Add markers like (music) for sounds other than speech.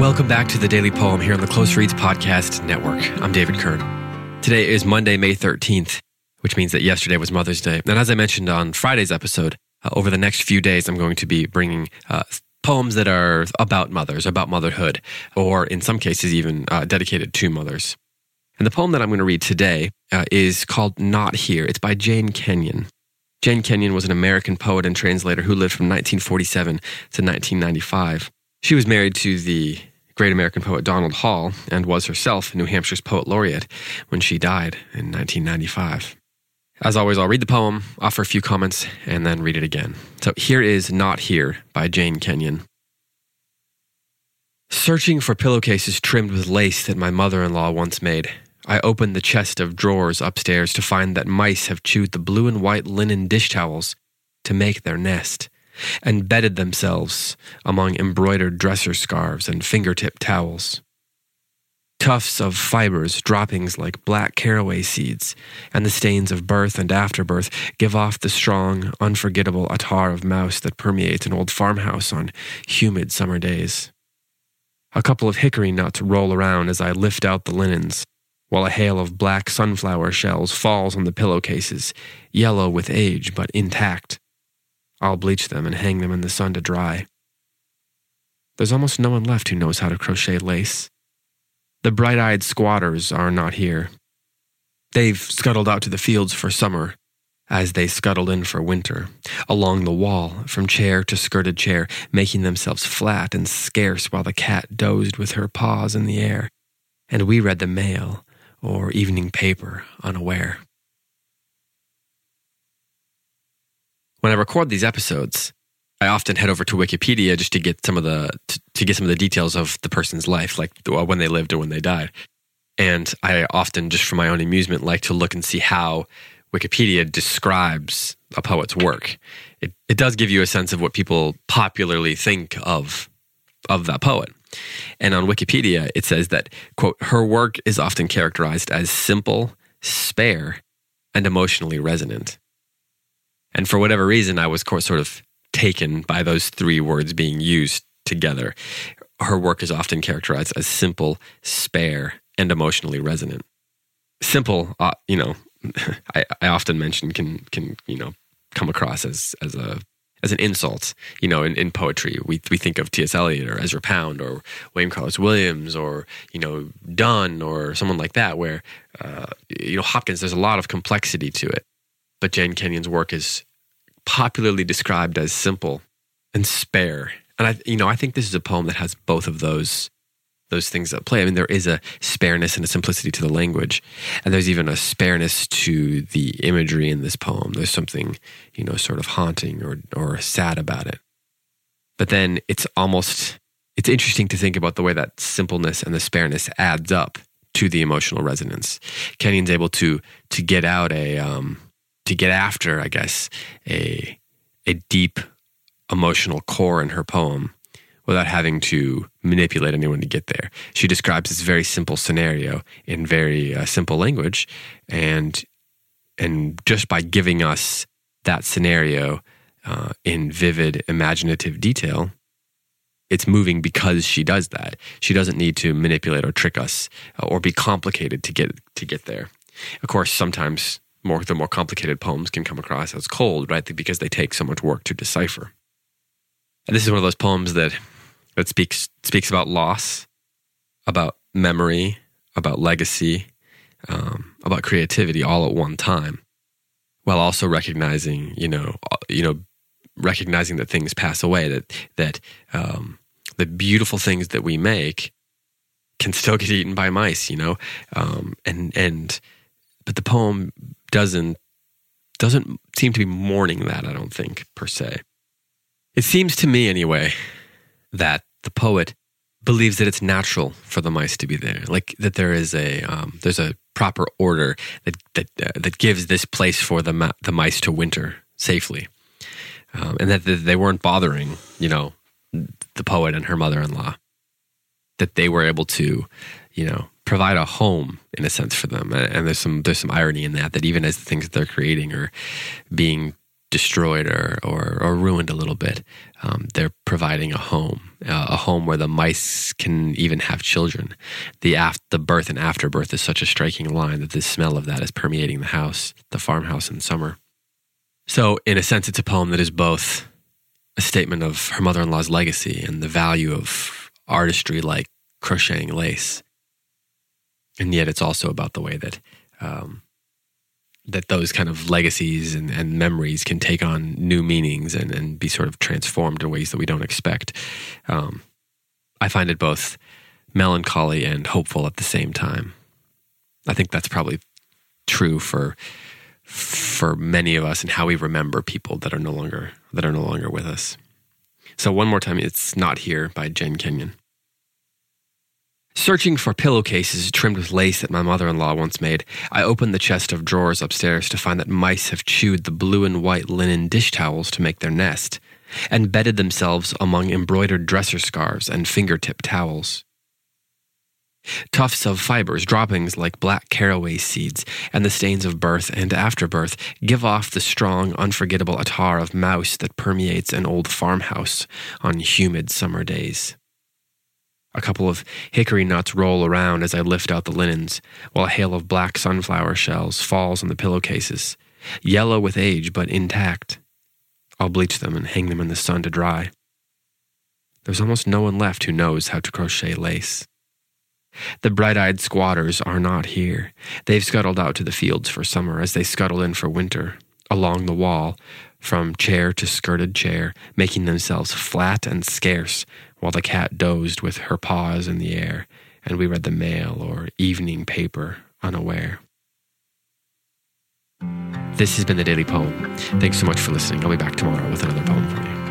Welcome back to the Daily Poem here on the Close Reads Podcast Network. I'm David Kern. Today is Monday, May 13th, which means that yesterday was Mother's Day. And as I mentioned on Friday's episode, uh, over the next few days, I'm going to be bringing uh, poems that are about mothers, about motherhood, or in some cases, even uh, dedicated to mothers. And the poem that I'm going to read today uh, is called Not Here. It's by Jane Kenyon. Jane Kenyon was an American poet and translator who lived from 1947 to 1995. She was married to the great American poet Donald Hall and was herself New Hampshire's poet laureate when she died in 1995. As always, I'll read the poem, offer a few comments, and then read it again. So here is Not Here by Jane Kenyon. Searching for pillowcases trimmed with lace that my mother in law once made, I open the chest of drawers upstairs to find that mice have chewed the blue and white linen dish towels to make their nest and bedded themselves among embroidered dresser scarves and fingertip towels. Tufts of fibers, droppings like black caraway seeds, and the stains of birth and afterbirth give off the strong, unforgettable attar of mouse that permeates an old farmhouse on humid summer days. A couple of hickory nuts roll around as I lift out the linens, while a hail of black sunflower shells falls on the pillowcases, yellow with age but intact. I'll bleach them and hang them in the sun to dry. There's almost no one left who knows how to crochet lace. The bright eyed squatters are not here. They've scuttled out to the fields for summer, as they scuttled in for winter, along the wall, from chair to skirted chair, making themselves flat and scarce while the cat dozed with her paws in the air, and we read the mail or evening paper unaware. when I record these episodes, I often head over to Wikipedia just to get some of the to, to, get some of the details of the person's life, like when they lived or when they died. And I often, just for my own amusement, like to look and see how Wikipedia describes a poet's work. It it does give you a sense of what people popularly think of of that poet. And on Wikipedia, it says that quote her work is often characterized as simple, spare, and emotionally resonant. And for whatever reason, I was sort of taken by those three words being used together. Her work is often characterized as simple, spare, and emotionally resonant. Simple, uh, you know, (laughs) I, I often mention can can you know come across as as a as an insult. You know, in, in poetry, we we think of T.S. Eliot or Ezra Pound or William Carlos Williams or you know Donne or someone like that, where uh, you know Hopkins. There's a lot of complexity to it, but Jane Kenyon's work is popularly described as simple and spare. And I, you know, I think this is a poem that has both of those those things at play. I mean, there is a spareness and a simplicity to the language, and there's even a spareness to the imagery in this poem. There's something, you know, sort of haunting or or sad about it. But then it's almost it's interesting to think about the way that simpleness and the spareness adds up to the emotional resonance. Kenyon's able to to get out a um, to get after, I guess, a a deep emotional core in her poem without having to manipulate anyone to get there. She describes this very simple scenario in very uh, simple language, and and just by giving us that scenario uh, in vivid, imaginative detail, it's moving because she does that. She doesn't need to manipulate or trick us uh, or be complicated to get to get there. Of course, sometimes more the more complicated poems can come across as cold, right? Because they take so much work to decipher. And this is one of those poems that that speaks speaks about loss, about memory, about legacy, um, about creativity, all at one time, while also recognizing, you know, uh, you know, recognizing that things pass away, that that um, the beautiful things that we make can still (laughs) get eaten by mice, you know, um, and and but the poem doesn't doesn't seem to be mourning that, I don't think, per se. It seems to me anyway that the poet believes that it's natural for the mice to be there, like that there is a um, there's a proper order that that uh, that gives this place for the ma- the mice to winter safely, um, and that they weren't bothering, you know, the poet and her mother-in-law. That they were able to, you know, provide a home in a sense for them. And there's some there's some irony in that that even as the things that they're creating are being destroyed or, or, or ruined a little bit, um, they're providing a home, uh, a home where the mice can even have children. The af- the birth and afterbirth is such a striking line that the smell of that is permeating the house, the farmhouse in summer. So, in a sense, it's a poem that is both a statement of her mother in law's legacy and the value of artistry like crocheting lace. And yet, it's also about the way that um, that those kind of legacies and, and memories can take on new meanings and, and be sort of transformed in ways that we don't expect. Um, I find it both melancholy and hopeful at the same time. I think that's probably true for for many of us and how we remember people that are no longer that are no longer with us. So one more time, it's not here by Jane Kenyon. Searching for pillowcases trimmed with lace that my mother in law once made, I opened the chest of drawers upstairs to find that mice have chewed the blue and white linen dish towels to make their nest, and bedded themselves among embroidered dresser scarves and fingertip towels. Tufts of fibers, droppings like black caraway seeds, and the stains of birth and afterbirth give off the strong, unforgettable attar of mouse that permeates an old farmhouse on humid summer days. A couple of hickory nuts roll around as I lift out the linens, while a hail of black sunflower shells falls on the pillowcases, yellow with age but intact. I'll bleach them and hang them in the sun to dry. There's almost no one left who knows how to crochet lace. The bright eyed squatters are not here. They've scuttled out to the fields for summer as they scuttle in for winter, along the wall, from chair to skirted chair, making themselves flat and scarce while the cat dozed with her paws in the air, and we read the mail or evening paper unaware. This has been the Daily Poem. Thanks so much for listening. I'll be back tomorrow with another poem for you.